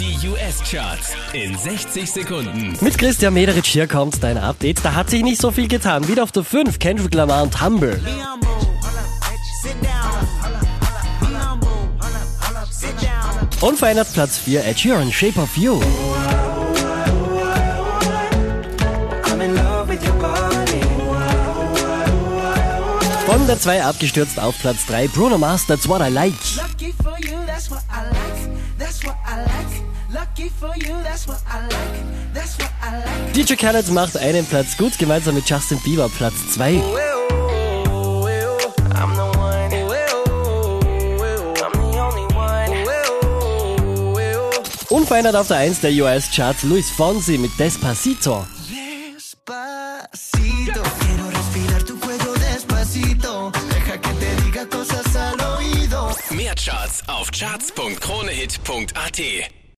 Die US-Charts in 60 Sekunden. Mit Christian Mederich hier kommt dein Update. Da hat sich nicht so viel getan. Wieder auf der 5 Kendrick Lamar und Humble. Unverändert Platz 4 Ed Sheeran, Shape of You. I'm in love with your body. Von der 2 abgestürzt auf Platz 3 Bruno Mars, That's What I Like. DJ Khaled macht einen Platz gut, gemeinsam mit Justin Bieber Platz 2. I'm the one. I'm the only one. Unverändert auf der 1 der US-Charts Luis Fonsi mit Despacito. Despacito, quiero respirar tu cuello despacito. Deja que te diga cosas al oído. Mehr Charts auf charts.kronehit.at.